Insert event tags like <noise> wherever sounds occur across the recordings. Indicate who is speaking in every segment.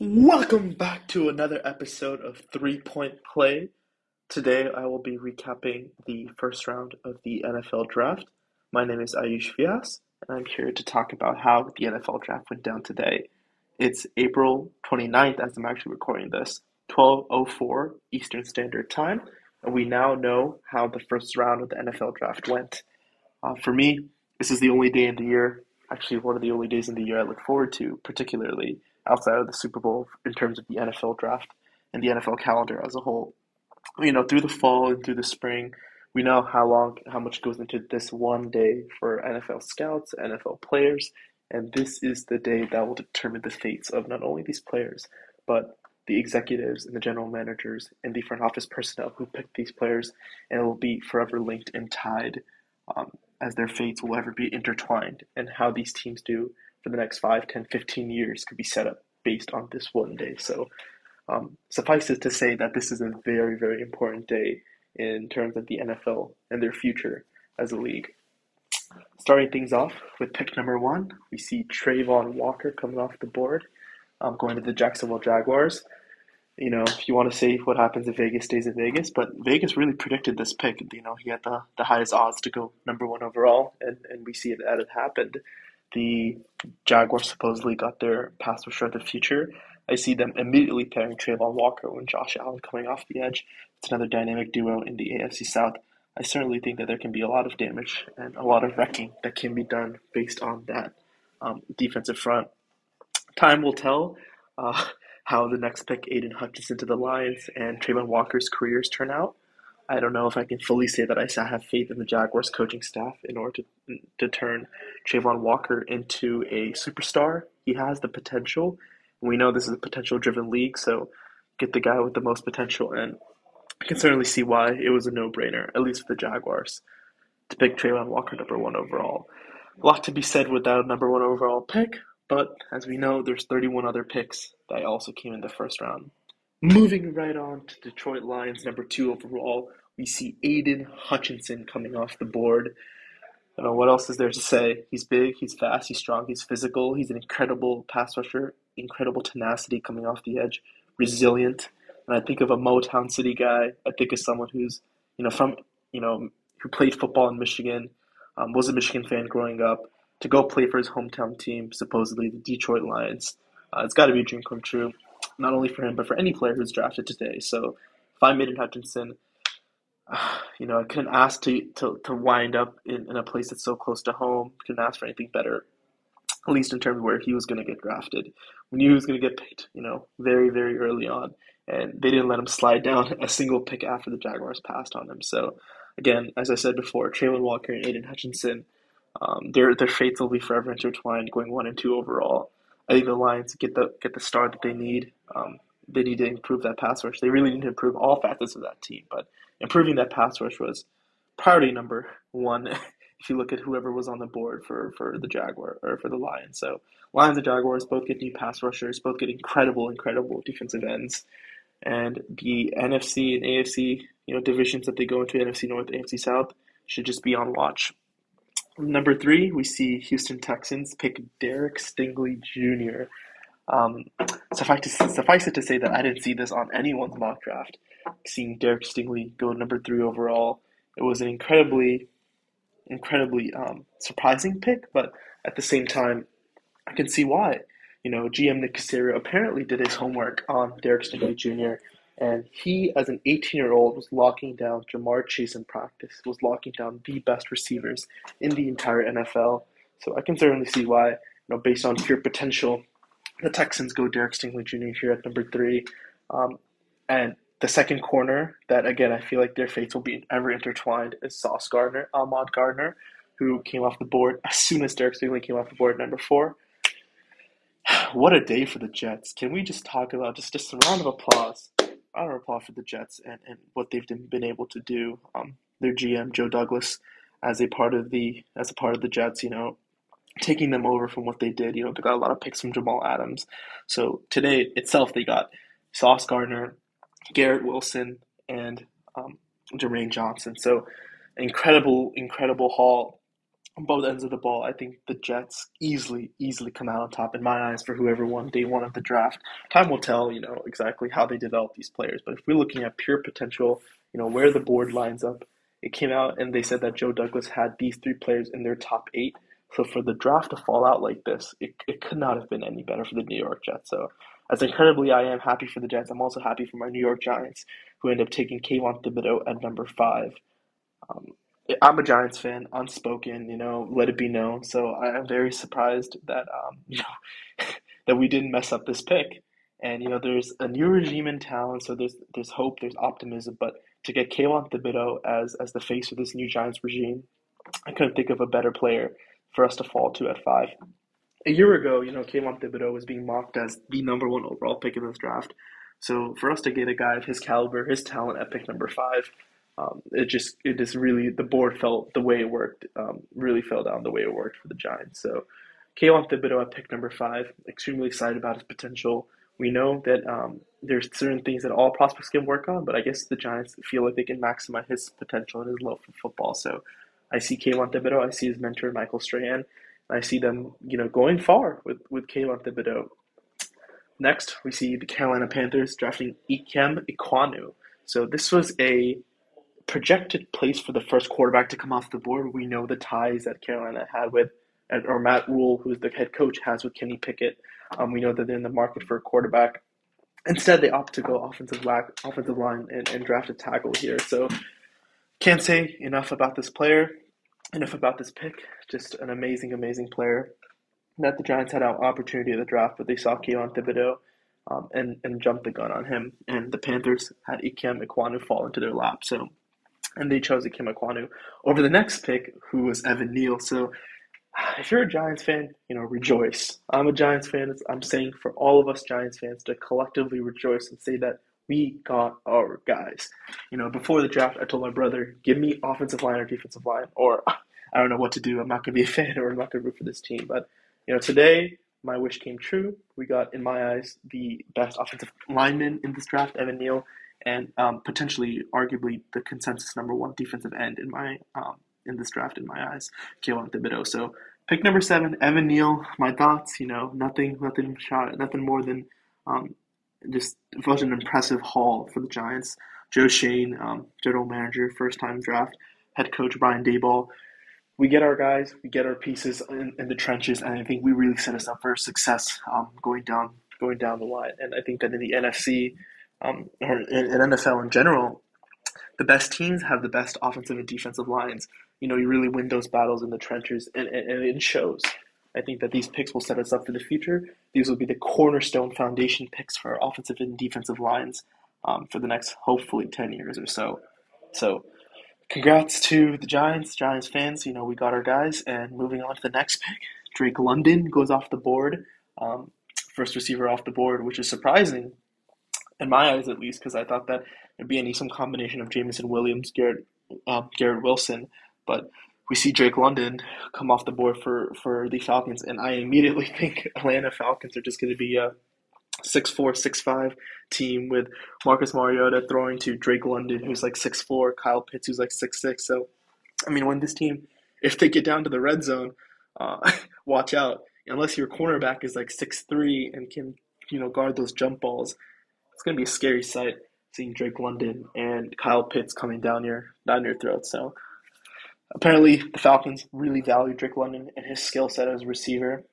Speaker 1: Welcome back to another episode of Three Point Play. Today I will be recapping the first round of the NFL draft. My name is Ayush Vyas, and I'm here to talk about how the NFL draft went down today. It's April 29th as I'm actually recording this, 12:04 Eastern Standard Time, and we now know how the first round of the NFL draft went. Uh, for me, this is the only day in the year, actually one of the only days in the year I look forward to, particularly outside of the Super Bowl in terms of the NFL draft and the NFL calendar as a whole. You know, through the fall and through the spring, we know how long, how much goes into this one day for NFL scouts, NFL players, and this is the day that will determine the fates of not only these players, but the executives and the general managers and the front office personnel who picked these players, and it will be forever linked and tied um, as their fates will ever be intertwined, and how these teams do for the next 5, 10, 15 years could be set up based on this one day. So, um, suffice it to say that this is a very, very important day in terms of the NFL and their future as a league. Starting things off with pick number one, we see Travon Walker coming off the board, um, going to the Jacksonville Jaguars. You know, if you want to say what happens if Vegas stays in Vegas, but Vegas really predicted this pick. You know, he had the, the highest odds to go number one overall, and, and we see it that it happened the Jaguars supposedly got their pass rusher of the future, I see them immediately pairing Travon Walker and Josh Allen coming off the edge. It's another dynamic duo in the AFC South. I certainly think that there can be a lot of damage and a lot of wrecking that can be done based on that um, defensive front. Time will tell uh, <laughs> how the next pick, Aidan Hutchinson to the Lions, and Travon Walker's careers turn out. I don't know if I can fully say that I have faith in the Jaguars coaching staff in order to to turn Travon Walker into a superstar. He has the potential. We know this is a potential driven league, so get the guy with the most potential, and I can certainly see why it was a no brainer, at least for the Jaguars, to pick Travon Walker number one overall. A lot to be said with that number one overall pick, but as we know, there's 31 other picks that also came in the first round. Moving right on to Detroit Lions, number two overall, we see Aidan Hutchinson coming off the board. I don't know what else is there to say. He's big, he's fast, he's strong, he's physical, he's an incredible pass rusher, incredible tenacity coming off the edge, resilient. And I think of a Motown City guy. I think of someone who's, you know, from, you know, who played football in Michigan, um, was a Michigan fan growing up, to go play for his hometown team, supposedly the Detroit Lions. Uh, it's got to be a dream come true not only for him but for any player who's drafted today. So if I'm Aidan Hutchinson, <sighs> you know, I couldn't ask to to, to wind up in, in a place that's so close to home. Couldn't ask for anything better, at least in terms of where he was going to get drafted. We knew he was going to get picked, you know, very very early on, and they didn't let him slide down <laughs> a single pick after the Jaguars passed on him. So again, as I said before, Travon Walker and Aidan Hutchinson. Um, their their fates will be forever intertwined, going one and two overall. I think the Lions get the get the start that they need. Um, they need to improve that pass rush. They really need to improve all facets of that team. But improving that pass rush was priority number one. <laughs> if you look at whoever was on the board for, for the Jaguar or for the Lions, so Lions and Jaguars both get new pass rushers, both get incredible, incredible defensive ends, and the NFC and AFC you know divisions that they go into NFC North, AFC South should just be on watch. Number three, we see Houston Texans pick Derek Stingley Jr. Um, suffice, to, suffice it to say that I didn't see this on anyone's mock draft. Seeing Derek Stingley go number three overall, it was an incredibly, incredibly um, surprising pick, but at the same time, I can see why. You know, GM Nick Caserio apparently did his homework on Derek Stingley Jr. And he, as an 18 year old, was locking down Ja'Marr Chase in practice, was locking down the best receivers in the entire NFL. So I can certainly see why, you know, based on pure potential, the Texans go Derek Stingley Jr. here at number three. Um, and the second corner, that again, I feel like their fates will be ever intertwined, is Sauce Gardner, Ahmad Gardner, who came off the board as soon as Derek Stingley came off the board number four. <sighs> What a day for the Jets. Can we just talk about just a round of applause I don't applaud for the Jets and, and what they've been able to do. Um, their GM Joe Douglas, as a part of the as a part of the Jets, you know, taking them over from what they did. You know, they got a lot of picks from Jamal Adams. So today itself, they got Sauce Gardner, Garrett Wilson, and um, Jermaine Johnson. So incredible, incredible haul both ends of the ball, I think the Jets easily, easily come out on top in my eyes for whoever won day one of the draft. Time will tell, you know, exactly how they develop these players. But if we're looking at pure potential, you know, where the board lines up, it came out and they said that Joe Douglas had these three players in their top eight. So for the draft to fall out like this, it, it could not have been any better for the New York Jets. So as incredibly I am happy for the Jets, I'm also happy for my New York Giants, who end up taking Kayvon Thibodeaux at number five. Um, I'm a Giants fan, unspoken, you know, let it be known. So I am very surprised that um, <laughs> you know that we didn't mess up this pick. And you know, there's a new regime in town, so there's there's hope, there's optimism. But to get Kayvon Thibodeaux as as the face of this new Giants regime, I couldn't think of a better player for us to fall to at five. A year ago, you know, Kayvon Thibodeaux was being mocked as the number one overall pick in this draft. So for us to get a guy of his caliber, his talent at pick number five, um, it just it just really the board felt the way it worked um, really fell down the way it worked for the Giants. So Kayvon Thibodeaux at pick number five, extremely excited about his potential. We know that um, there's certain things that all prospects can work on, but I guess the Giants feel like they can maximize his potential and his love for football. So I see Kayvon Thibodeaux, I see his mentor Michael Strahan, I see them, you know, going far with with Kayvon Thibodeaux. Next, we see the Carolina Panthers drafting Ikem Ekwonu. So this was a projected place for the first quarterback to come off the board, we know the ties that Carolina had with, or Matt Rhule, who's the head coach, has with Kenny Pickett. Um, we know that they're in the market for a quarterback. Instead, they opt to go offensive line, offensive line and, and draft a tackle here. So, can't say enough about this player, enough about this pick. Just an amazing, amazing player. That the Giants had an opportunity at the draft, but they saw Kayvon Thibodeaux um, and and jumped the gun on him. And the Panthers had Ikem Ekwonu fall into their lap. So and they chose Ikem Ekwonu over the next pick, who was Evan Neal. So if you're a Giants fan, you know, rejoice. I'm a Giants fan. I'm saying for all of us Giants fans to collectively rejoice and say that we got our guys. You know, before the draft, I told my brother, give me offensive line or defensive line, or <laughs> I don't know what to do. I'm not going to be a fan or I'm not going to root for this team. But, you know, today, my wish came true. We got, in my eyes, the best offensive lineman in this draft, Evan Neal and um, potentially, arguably, the consensus number one defensive end in my um, in this draft in my eyes, Kayvon Thibodeaux. So pick number seven, Evan Neal. My thoughts, you know, nothing, nothing shot, nothing more than um, just such an impressive haul for the Giants. Joe Schoen, um, general manager, first time draft, head coach Brian Daboll. We get our guys, we get our pieces in, in the trenches, and I think we really set us up for success um, going down going down the line. And I think that in the NFC, um, or in, in NFL in general, the best teams have the best offensive and defensive lines. You know, you really win those battles in the trenches, and, and, and it shows. I think that these picks will set us up for the future. These will be the cornerstone foundation picks for our offensive and defensive lines um, for the next, hopefully, 10 years or so. So, congrats to the Giants, Giants fans. You know, we got our guys. And moving on to the next pick, Drake London goes off the board. Um, first receiver off the board, which is surprising in my eyes at least, because I thought that it'd be any some combination of Jameson Williams, Garrett, uh, Garrett Wilson, but we see Drake London come off the board for for the Falcons, and I immediately <laughs> think Atlanta Falcons are just going to be a six four six five team with Marcus Mariota throwing to Drake London, who's like six four, Kyle Pitts, who's like six six. So, I mean, when this team, if they get down to the red zone, uh, <laughs> watch out. Unless your cornerback is like six three and can you know guard those jump balls, it's gonna be a scary sight seeing Drake London and Kyle Pitts coming down your down your throat. So apparently the Falcons really value Drake London and his skill set as a receiver.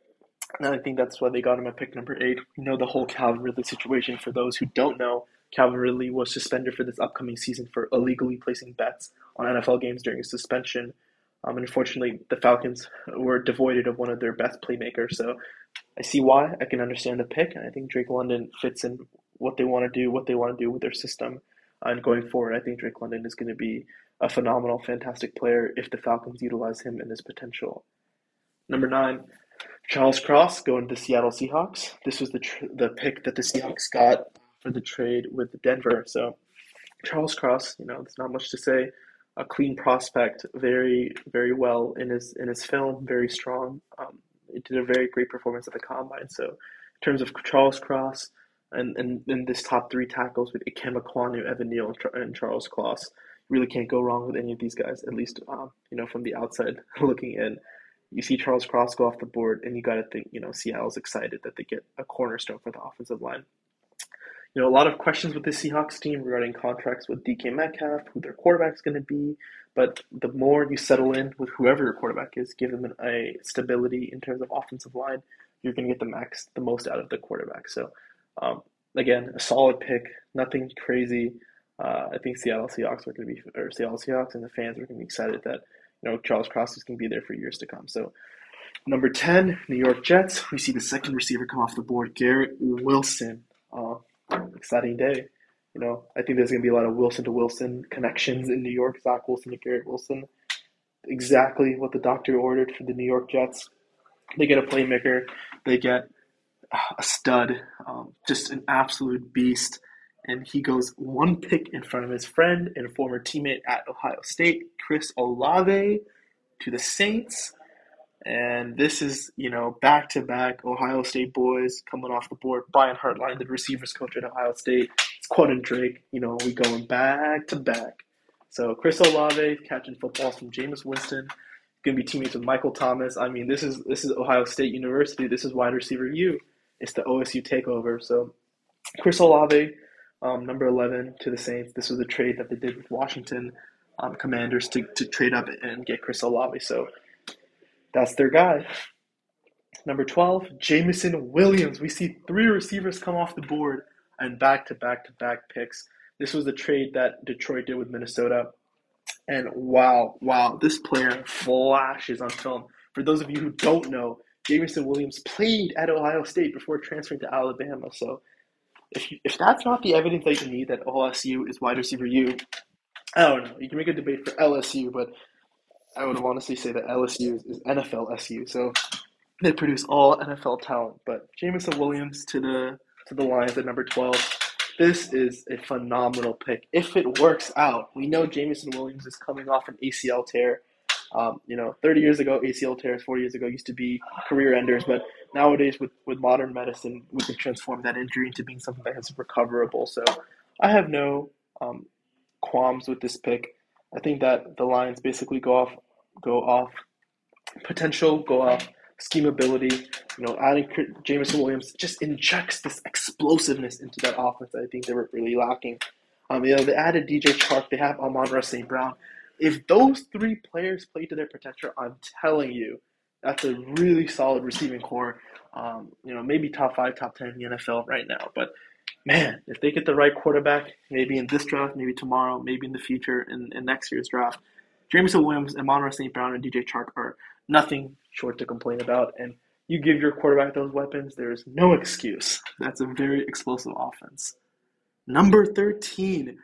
Speaker 1: And I think that's why they got him at pick number eight. You know the whole Calvin Ridley situation. For those who don't know, Calvin Ridley was suspended for this upcoming season for illegally placing bets on NFL games during his suspension. Um, and unfortunately, the Falcons were devoided of one of their best playmakers. So I see why. I can understand the pick, and I think Drake London fits in what they want to do, what they want to do with their system. And going forward, I think Drake London is going to be a phenomenal, fantastic player if the Falcons utilize him in his potential. Number nine, Charles Cross going to the Seattle Seahawks. This was the tr- the pick that the Seahawks got for the trade with Denver. So Charles Cross, you know, there's not much to say. A clean prospect, very very well in his in his film, very strong. Um, he did a very great performance at the combine. So in terms of Charles Cross, and in, in this top three tackles with Ikem Ekwonu, Evan Neal, and Charles Cross. really can't go wrong with any of these guys. At least, um, you know, from the outside <laughs> looking in, you see Charles Cross go off the board, and you got to think, you know, Seattle's excited that they get a cornerstone for the offensive line. You know, a lot of questions with the Seahawks team regarding contracts with DK Metcalf, who their quarterback's going to be. But the more you settle in with whoever your quarterback is, give them an, a stability in terms of offensive line, you're going to get the max, the most out of the quarterback. So, um, again, a solid pick, nothing crazy. Uh, I think Seattle Seahawks are going to be, or Seattle Seahawks and the fans are going to be excited that you know Charles Cross is going to be there for years to come. So, number ten, New York Jets. We see the second receiver come off the board, Garrett Wilson. Uh, exciting day. You know, I think there's going to be a lot of Wilson to Wilson connections in New York. Zach Wilson to Garrett Wilson. Exactly what the doctor ordered for the New York Jets. They get a playmaker. They get a stud, um, just an absolute beast. And he goes one pick in front of his friend and former teammate at Ohio State, Chris Olave, to the Saints. And this is, you know, back to back Ohio State boys coming off the board. Brian Hartline, the receivers coach at Ohio State. It's Quentin Drake. You know, we going back to back. So Chris Olave catching footballs from Jameis Winston. Gonna be teammates with Michael Thomas. I mean, this is this is Ohio State University. This is wide receiver U. It's the OSU takeover. So Chris Olave, um, number eleven to the Saints. This was a trade that they did with Washington um, Commanders to, to trade up and get Chris Olave. So that's their guy. Number 12, Jameson Williams. We see three receivers come off the board and back to back to back picks. This was the trade that Detroit did with Minnesota. And wow, wow, this player flashes on film. For those of you who don't know, Jameson Williams played at Ohio State before transferring to Alabama. So if, you, if that's not the evidence that you need that OSU is wide receiver U, I don't know. You can make a debate for LSU, but I would honestly say that LSU is, is NFL SU. So they produce all NFL talent. But Jameson Williams to the to the Lions at number twelve. This is a phenomenal pick. If it works out, we know Jameson Williams is coming off an ACL tear. Um, you know, 30 years ago, ACL tears, 40 years ago, used to be career enders. But nowadays, with, with modern medicine, we can transform that injury into being something that is recoverable. So I have no um, qualms with this pick. I think that the Lions basically go off go off potential, go off schemability. You know, adding Jameson Williams just injects this explosiveness into that offense that I think they were really lacking. Um, you know, they added DJ Chark, they have Amon-Ra St. Brown. If those three players play to their potential, I'm telling you, that's a really solid receiving corps. Um, you know, maybe top five, top ten in the NFL right now. But man, if they get the right quarterback, maybe in this draft, maybe tomorrow, maybe in the future, in, in next year's draft, Jameson Williams and Amon-Ra St. Brown and DJ Chark are nothing short to complain about. And you give your quarterback those weapons, there's no excuse. That's a very explosive offense. Number 13,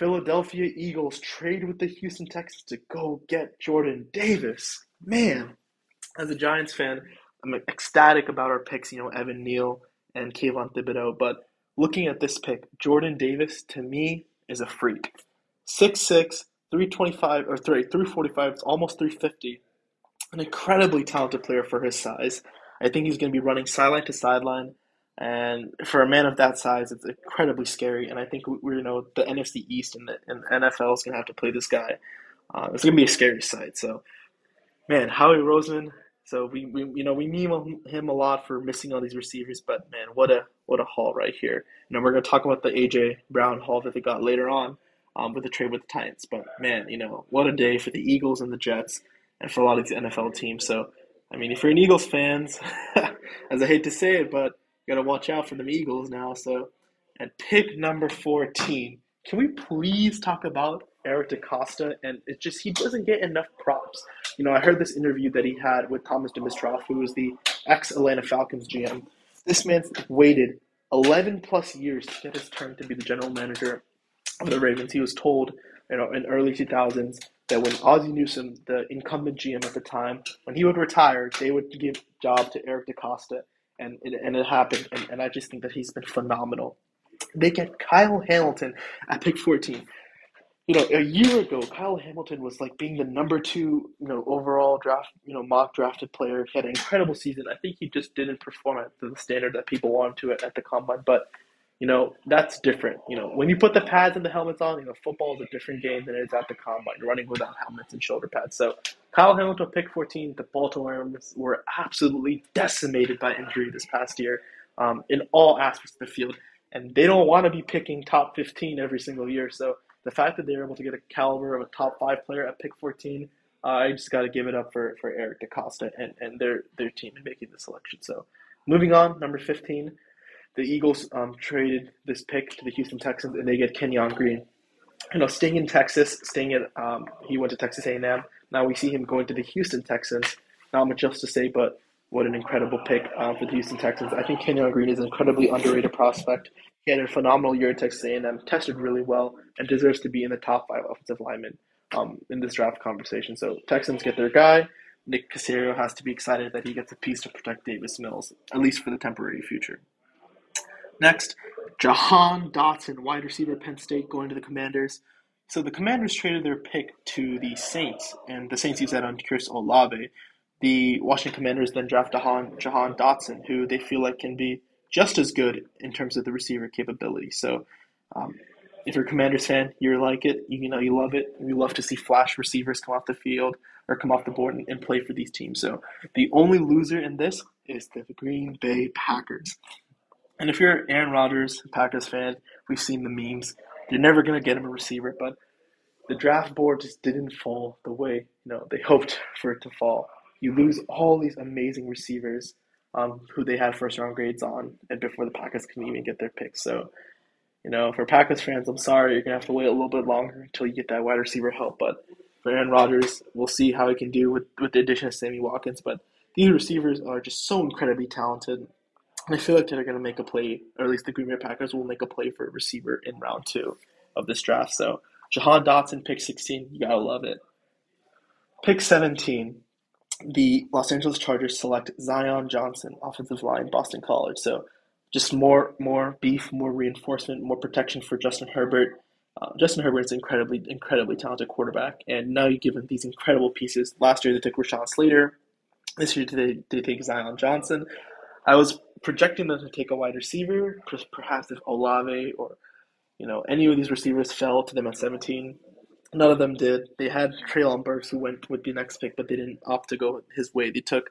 Speaker 1: Philadelphia Eagles trade with the Houston Texans to go get Jordan Davis. Man, as a Giants fan, I'm ecstatic about our picks, you know, Evan Neal and Kayvon Thibodeaux. But looking at this pick, Jordan Davis to me is a freak. 6'6, 325 or 3 345, it's almost 350. An incredibly talented player for his size. I think he's going to be running sideline to sideline, and for a man of that size, it's incredibly scary. And I think we, you know the NFC East and the, and the NFL is going to have to play this guy. Uh, it's going to be a scary sight. So, man, Howie Roseman. So we, we you know we meme him a lot for missing all these receivers, but man, what a what a haul right here. You know we're going to talk about the AJ Brown haul that they got later on um, with the trade with the Titans. But man, you know, what a day for the Eagles and the Jets and for a lot of these NFL teams. So, I mean, if you're an Eagles fans, <laughs> as I hate to say it, but got to watch out for them Eagles now. So, at pick number 14, can we please talk about Eric DeCosta? And it just, he doesn't get enough props. You know, I heard this interview that he had with Thomas Dimitroff, who was the ex Atlanta Falcons GM. This man's waited 11 plus years to get his turn to be the general manager of the Ravens, he was told, you know, in early 2000s that when Ozzie Newsome, the incumbent GM at the time, when he would retire, they would give job to Eric DeCosta, and it, and it happened. And, and I just think that he's been phenomenal. They get Kyle Hamilton at pick 14. You know, a year ago, Kyle Hamilton was like being the number two, you know, overall draft, you know, mock drafted player. He had an incredible season. I think he just didn't perform at the standard that people wanted to at, at the combine. But you know, that's different. You know, when you put the pads and the helmets on, you know, football is a different game than it is at the combine, running without helmets and shoulder pads. So Kyle Hamilton pick 14. The Baltimore Ravens were absolutely decimated by injury this past year um, in all aspects of the field. And they don't want to be picking top 15 every single year. So the fact that they were able to get a caliber of a top five player at pick 14, uh, I just got to give it up for, for Eric DeCosta and, and their, their team in making the selection. So moving on, number 15 the Eagles um, traded this pick to the Houston Texans, and they get Kenyon Green. You know, staying in Texas, staying at um, he went to Texas A&M. Now we see him going to the Houston Texans. Not much else to say, but what an incredible pick um, for the Houston Texans. I think Kenyon Green is an incredibly underrated prospect. He had a phenomenal year at Texas A&M, tested really well, and deserves to be in the top five offensive linemen um, in this draft conversation. So Texans get their guy. Nick Caserio has to be excited that he gets a piece to protect Davis Mills, at least for the temporary future. Next, Jahan Dotson, wide receiver, Penn State, going to the Commanders. So the Commanders traded their pick to the Saints, and the Saints used that on Chris Olave. The Washington Commanders then draft Jahan, Jahan Dotson, who they feel like can be just as good in terms of the receiver capability. So um, if you're a Commanders fan, you like it. You, know, you love it. You love to see flash receivers come off the field or come off the board and, and play for these teams. So the only loser in this is the Green Bay Packers. And if you're Aaron Rodgers, Packers fan, we've seen the memes. You're never gonna get him a receiver, but the draft board just didn't fall the way you know they <laughs> hoped for it to fall. You lose all these amazing receivers um, who they had first round grades on, and before the Packers can even get their picks. So, you know, for Packers fans, I'm sorry you're gonna have to wait a little bit longer until you get that wide receiver help. But for Aaron Rodgers, we'll see how he can do with with the addition of Sammy Watkins. But these receivers are just so incredibly talented. I feel like they're going to make a play, or at least the Green Bay Packers will make a play for a receiver in round two of this draft. So, Jahan Dotson, pick 16, you got to love it. Pick 17, the Los Angeles Chargers select Zion Johnson, offensive line, Boston College. So, just more more beef, more reinforcement, more protection for Justin Herbert. Uh, Justin Herbert is incredibly, incredibly talented quarterback, and now you give him these incredible pieces. Last year they took Rashawn Slater. This year they, they take Zion Johnson. I was projecting them to take a wide receiver, perhaps if Olave or you know any of these receivers fell to them at 17. None of them did. They had Treylon Burks who went with the next pick, but they didn't opt to go his way. They took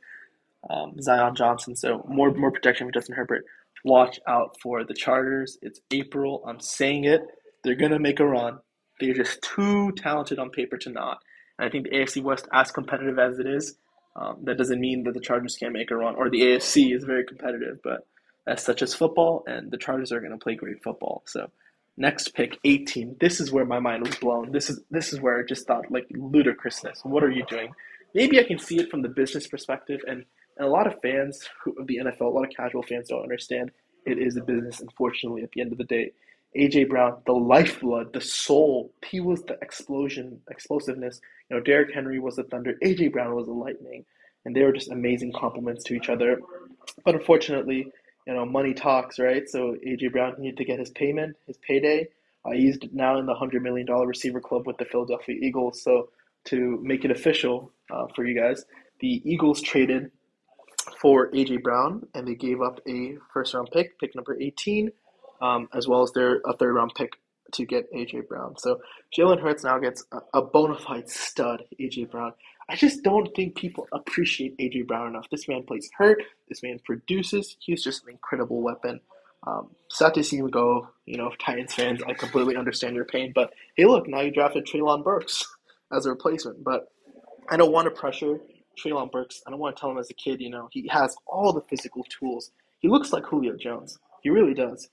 Speaker 1: um, Zion Johnson, so more more protection for Justin Herbert. Watch out for the Chargers. It's April. I'm saying it. They're gonna make a run. They're just too talented on paper to not. And I think the AFC West, as competitive as it is, um, that doesn't mean that the Chargers can't make a run, or the AFC is very competitive, but that's such as football, and the Chargers are going to play great football. So, next pick, 18. This is where my mind was blown. This is this is where I just thought like ludicrousness. What are you doing? Maybe I can see it from the business perspective, and, and a lot of fans of the NFL, a lot of casual fans don't understand it is a business. Unfortunately, at the end of the day, AJ Brown, the lifeblood, the soul. He was the explosion, explosiveness. You know, Derrick Henry was the thunder. AJ Brown was the lightning, and they were just amazing complements to each other. But unfortunately, you know, money talks, right? So AJ Brown needed to get his payment, his payday. Uh, he's now in the hundred million dollar receiver club with the Philadelphia Eagles. So to make it official uh, for you guys, the Eagles traded for AJ Brown, and they gave up a first round pick, pick number eighteen um, as well as their a third round pick to get AJ Brown. So Jalen Hurts now gets a, a bona fide stud, AJ Brown. I just don't think people appreciate AJ Brown enough. This man plays hurt. This man produces. He's just an incredible weapon. Um, sad to see him go. You know, Titans fans, I completely understand your pain. But hey, look, now you drafted Treylon Burks <laughs> as a replacement. But I don't want to pressure Treylon Burks. I don't want to tell him as a kid, you know, he has all the physical tools. He looks like Julio Jones. He really does.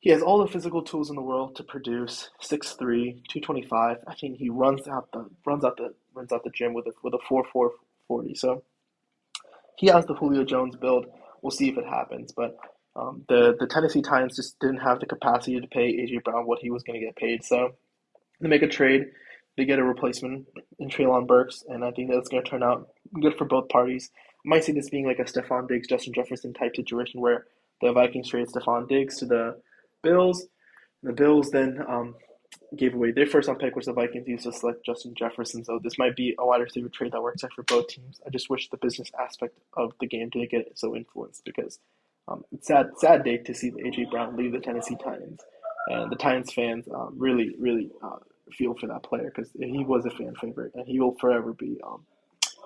Speaker 1: He has all the physical tools in the world to produce 6'3", 225. I think he runs out the runs out the runs out the gym with a with a 4'4", 40. So he has the Julio Jones build. We'll see if it happens, but um, the the Tennessee Titans just didn't have the capacity to pay AJ Brown what he was going to get paid. So they make a trade. They get a replacement in Treylon Burks, and I think that's going to turn out good for both parties. I might see this being like a Stefon Diggs, Justin Jefferson type situation where the Vikings trade Stefon Diggs to the Bills. The Bills then um, gave away their first round pick, which the Vikings used to select Justin Jefferson. So this might be a wide receiver trade that works out for both teams. I just wish the business aspect of the game didn't get so influenced because um, it's sad sad day to see AJ Brown leave the Tennessee Titans, and the Titans fans um, really really uh, feel for that player because he was a fan favorite, and he will forever be um,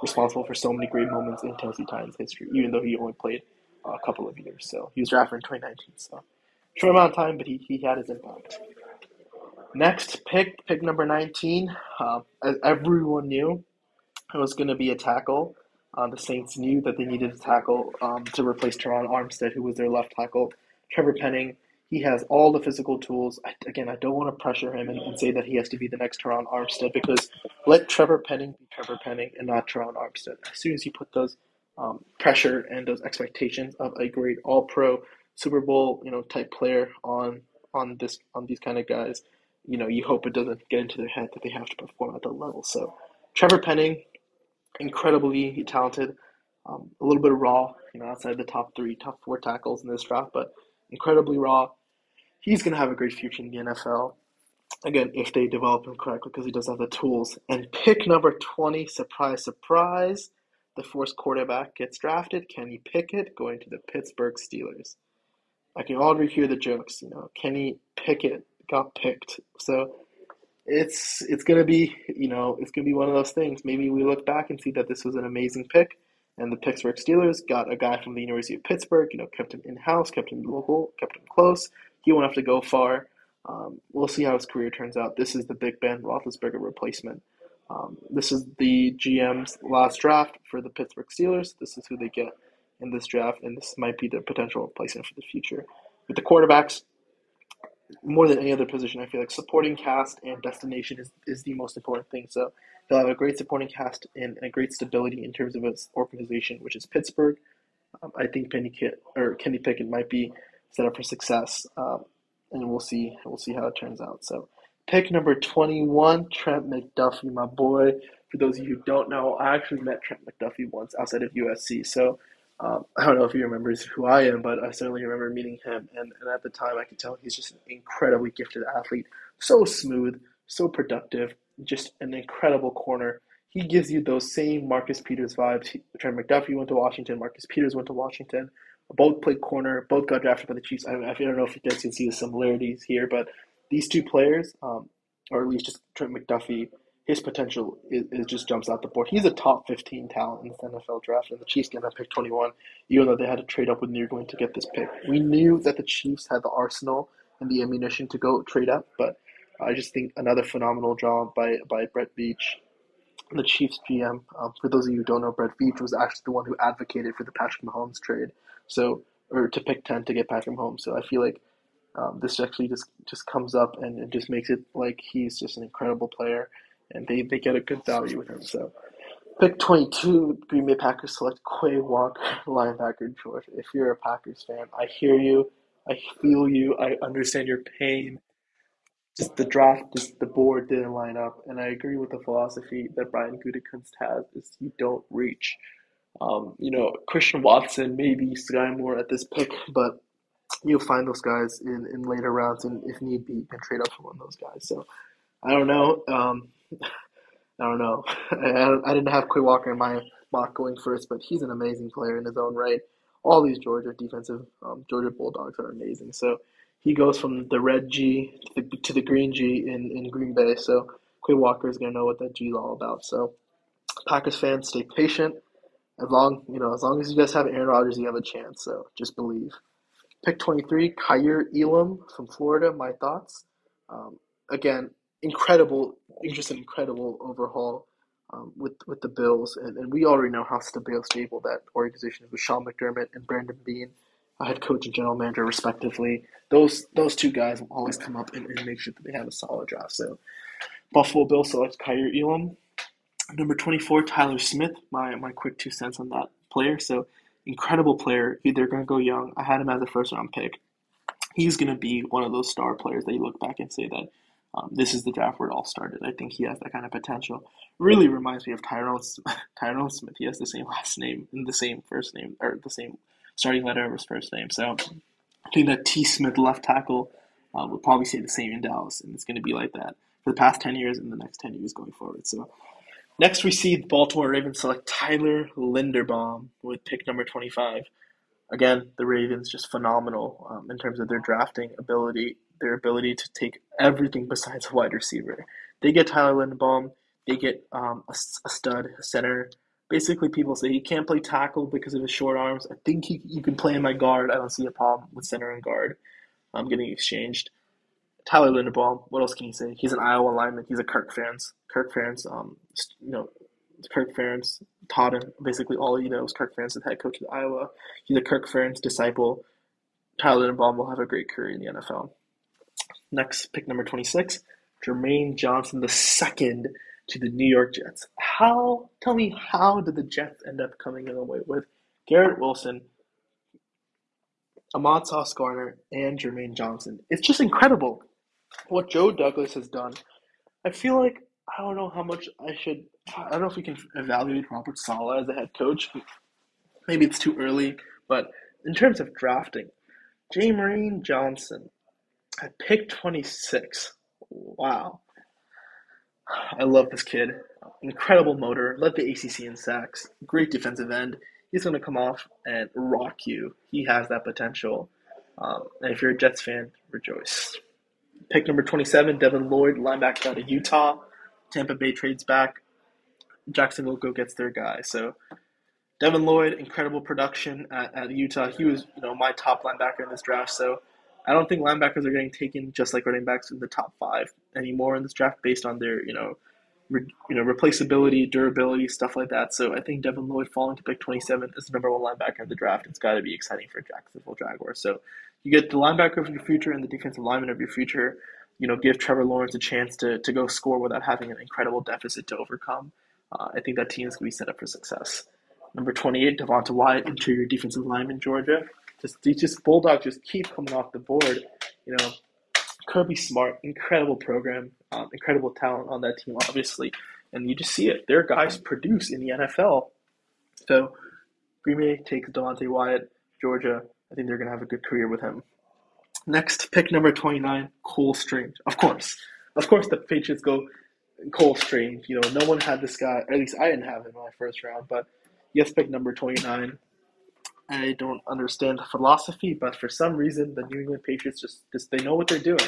Speaker 1: responsible for so many great moments in Tennessee Titans history, even though he only played a couple of years. So he was drafted in 2019, so short amount of time, but he, he had his impact. Next pick, pick number 19, uh, as everyone knew, it was going to be a tackle. Uh, the Saints knew that they needed a tackle um, to replace Terron Armstead, who was their left tackle. Trevor Penning, he has all the physical tools. I, again, I don't want to pressure him and, and, say that he has to be the next Terron Armstead because let Trevor Penning be Trevor Penning and not Terron Armstead. As soon as you put those um, pressure and those expectations of a great All Pro, Super Bowl, you know, type player on on this on these kind of guys, you know, you hope it doesn't get into their head that they have to perform at that level. So, Trevor Penning, incredibly talented, um, a little bit raw, you know, outside the top three, top four tackles in this draft, but incredibly raw. He's going to have a great future in the NFL. Again, if they develop him correctly, because he does have the tools. And pick number 20, surprise, surprise, the fourth quarterback gets drafted. Kenny Pickett going to the Pittsburgh Steelers. I can already hear the jokes. You know, Kenny Pickett got picked. So it's it's gonna be you know it's gonna be one of those things. Maybe we look back and see that this was an amazing pick, and the Pittsburgh Steelers got a guy from the University of Pittsburgh. You know, kept him in house, kept him local, kept him close. He won't have to go far. Um, we'll see how his career turns out. This is the Big Ben Roethlisberger replacement. Um, this is the GM's last draft for the Pittsburgh Steelers. This is who they get in this draft, and this might be the potential replacement for the future. With the quarterbacks, more than any other position, I feel like supporting cast and destination is, is the most important thing. So they'll have a great supporting cast and a great stability in terms of its organization, which is Pittsburgh. Um, I think Penny Kit or Kenny Pickett might be set up for success, um, and we'll see we'll see how it turns out. So pick number twenty one, Trent McDuffie, my boy. For those of you who don't know, I actually met Trent McDuffie once outside of USC. So um, I don't know if he remembers who I am, but I certainly remember meeting him. And, and at the time, I could tell he's just an incredibly gifted athlete. So smooth, so productive, just an incredible corner. He gives you those same Marcus Peters vibes. Trent McDuffie went to Washington, Marcus Peters went to Washington. Both played corner, both got drafted by the Chiefs. I, I don't know if you guys can see the similarities here, but these two players, um, or at least just Trent McDuffie, his potential is, is, just jumps out the board. He's a top 15 talent in this NFL draft, and the Chiefs get him pick 21, even though they had to trade up with New going to get this pick. We knew that the Chiefs had the arsenal and the ammunition to go trade up, but I just think another phenomenal job by, by Brett Veach, the Chiefs GM. Um, for those of you who don't know, Brett Veach was actually the one who advocated for the Patrick Mahomes trade, so or to pick 10 to get Patrick Mahomes. So I feel like um, this actually just just comes up and it just makes it like he's just an incredible player and they, they get a good value with him. So, pick 22, Green Bay Packers select Quay Walker, <laughs> linebacker, George. If you're a Packers fan, I hear you. I feel you. I understand your pain. Just the draft, just the board didn't line up, and I agree with the philosophy that Brian Gutekunst has: is you don't reach. Um, you know, Christian Watson, maybe Skyy Moore at this pick, but you'll find those guys in, in later rounds, and if need be, you can trade up for one of those guys. So I don't know. Um, I don't know. <laughs> I, I didn't have Quay Walker in my mock going first, but he's an amazing player in his own right. All these Georgia defensive um, Georgia Bulldogs are amazing. So he goes from the red G to the, to the green G in, in Green Bay. So Quay Walker is going to know what that G is all about. So Packers fans, stay patient. As long you know, as long as you guys have Aaron Rodgers, you have a chance. So just believe. Pick twenty three, Kaiir Elam from Florida. My thoughts. Um, again, incredible, just an incredible overhaul um, with with the Bills, and, and we already know how stable, stable that organization is with Sean McDermott and Brandon Beane, a head coach and general manager respectively. Those those two guys will always come up and, and make sure that they have a solid draft. So, Buffalo Bills select Kaiir Elam, number twenty four Tyler Smith. My my quick two cents on that player. So incredible player. They're going to go young. I had him as a first round pick. He's going to be one of those star players that you look back and say that um, this is the draft where it all started. I think he has that kind of potential. Really reminds me of Tyron <laughs> Tyron Smith. He has the same last name and the same first name, or the same starting letter of his first name. So I think that T. Smith left tackle uh, will probably stay the same in Dallas, and it's going to be like that for the past ten years and the next ten years going forward. So next we see the Baltimore Ravens select Tyler Linderbaum with pick number twenty-five. again, the Ravens just phenomenal um, in terms of their drafting ability, their ability to take everything besides a wide receiver. They get Tyler Linderbaum, they get um, a, a, stud a center. Basically, people say he can't play tackle because of his short arms. I think he, you can play in my guard. I don't see a problem with center and guard um, getting exchanged. Tyler Linderbaum, what else can you say? He's an Iowa lineman. He's a Kirk Ferentz. Kirk Ferentz, um, you know, Kirk Ferentz taught him basically all he knows. Is Kirk Ferentz, the head coach of Iowa. He's a Kirk Ferentz disciple. Tyler Linderbaum will have a great career in the NFL. Next, pick number 26, Jermaine Johnson the second to the New York Jets. How, tell me, how did the Jets end up coming in away with Garrett Wilson, Ahmad Sauce Gardner, and Jermaine Johnson? It's just incredible what Joe Douglas has done. I feel like I don't know how much I should. I don't know if we can evaluate Robert Saleh as a head coach. Maybe it's too early, but in terms of drafting, Jermaine Johnson at pick 26. Wow. I love this kid. Incredible motor. Led the ACC in sacks. Great defensive end. He's going to come off and rock you. He has that potential. Um, and if you're a Jets fan, rejoice. Pick number 27, Devin Lloyd, linebacker out of Utah. Tampa Bay trades back. Jacksonville go gets their guy. So Devin Lloyd, incredible production at, at Utah. He was, you know, my top linebacker in this draft. So I don't think linebackers are getting taken just like running backs in the top five anymore in this draft based on their, you know, re, you know, replaceability, durability, stuff like that. So I think Devin Lloyd falling to pick 27 as the number one linebacker in the draft. It's got to be exciting for Jacksonville Jaguars. So you get the linebacker of your future and the defensive lineman of your future you know, give Trevor Lawrence a chance to, to go score without having an incredible deficit to overcome. Uh, I think that team is going to be set up for success. Number 28, Devonte Wyatt, interior defensive lineman, Georgia. Just, just Bulldogs just keep coming off the board. You know, Kirby Smart, incredible program, um, incredible talent on that team, obviously. And you just see it. Their guys produce in the NFL. So Green Bay takes Devonte Wyatt, Georgia. I think they're going to have a good career with him. Next, pick number 29, Cole Strange. Of course. Of course, the Patriots go Cole Strange. You know, no one had this guy, at least I didn't have him in my first round, but yes, pick number 29. I don't understand the philosophy, but for some reason, the New England Patriots just, just they know what they're doing.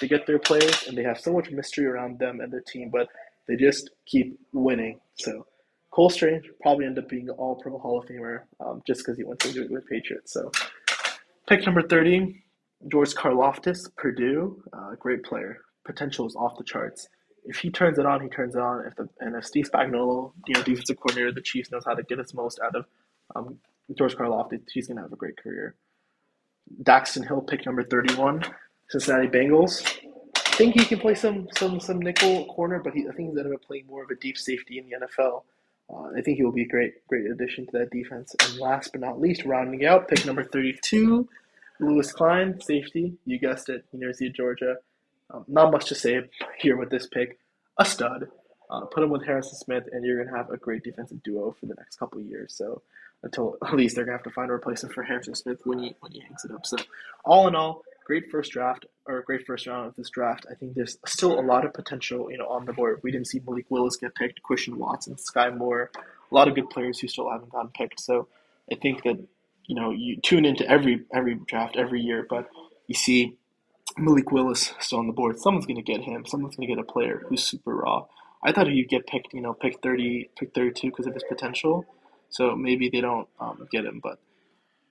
Speaker 1: They get their players, and they have so much mystery around them and their team, but they just keep winning. So Cole Strange probably end up being All Pro Hall of Famer um, just because he went to the New England Patriots. So pick number 30, George Karlaftis, Purdue, uh, great player. Potential is off the charts. If he turns it on, he turns it on. If the and if Steve Spagnuolo, you know, defensive coordinator the Chiefs, knows how to get its most out of um, George Karlaftis, he's gonna have a great career. Daxton Hill, pick number thirty-one, Cincinnati Bengals. I think he can play some some some nickel corner, but he, I think he's ended up playing more of a deep safety in the NFL. Uh, I think he will be a great great addition to that defense. And last but not least, rounding out, pick number thirty-two. Lewis Klein, safety. You guessed it, University of Georgia. Um, not much to say here with this pick. A stud. Uh, put him with Harrison Smith, and you're going to have a great defensive duo for the next couple years. So until <laughs> at least they're to have to find a replacement for Harrison Smith when he when he hangs it up. So all in all, great first draft or great first round of this draft. I think there's still a lot of potential, you know, on the board. We didn't see Malik Willis get picked, Christian Watson, Skyy Moore, a lot of good players who still haven't gotten picked. So I think that you know, you tune into every every draft every year, but you see Malik Willis still on the board. Someone's to get him. Someone's to get a player who's super raw. I thought he'd get picked, you know, pick 30, pick 32 because of his potential. So maybe they don't um, get him, but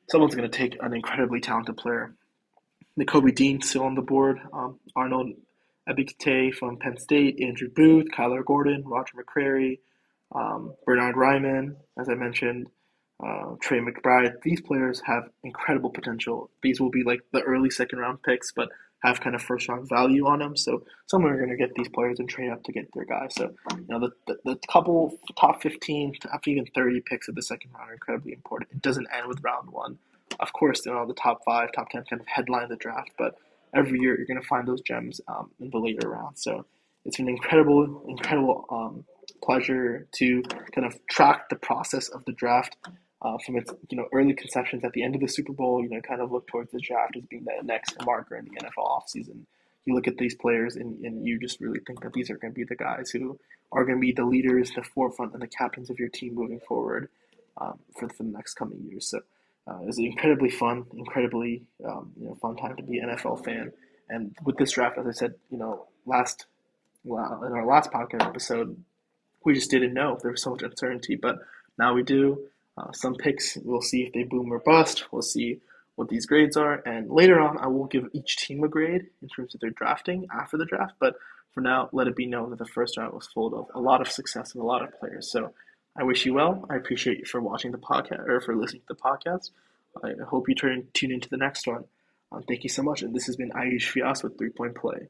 Speaker 1: someone's going to take an incredibly talented player. Nakobe Dean still on the board. Um, Arnold Ebiketie from Penn State, Andrew Booth, Kyler Gordon, Roger McCreary, um, Bernhard Raimann, as I mentioned, uh, Trey McBride. These players have incredible potential. These will be like the early second round picks, but have kind of first round value on them. So someone are going to get these players and trade up to get their guys. So you know the, the, the couple top fifteen, top even thirty picks of the second round are incredibly important. It doesn't end with round one. Of course, you know the top five, top ten kind of headline the draft, but every year you're going to find those gems um, in the later rounds. So it's an incredible, incredible um, pleasure to kind of track the process of the draft uh, from its you know early conceptions at the end of the Super Bowl, you know, kind of look towards the draft as being that next marker in the NFL offseason. You look at these players and, and you just really think that these are going to be the guys who are going to be the leaders, the forefront, and the captains of your team moving forward um, for, for the next coming years. So uh, it was incredibly fun, incredibly um, you know fun time to be an NFL fan. And with this draft, as I said, you know, last well, in our last podcast episode, we just didn't know there was so much uncertainty, but now we do. Uh, some picks, we'll see if they boom or bust. We'll see what these grades are, and later on, I will give each team a grade in terms of their drafting after the draft. But for now, let it be known that the first round was full of a lot of success and a lot of players. So I wish you well. I appreciate you for watching the podcast or for listening to the podcast. I hope you turn tune into the next one. Um, thank you so much. And this has been Ayush Vyas with Three Point Play.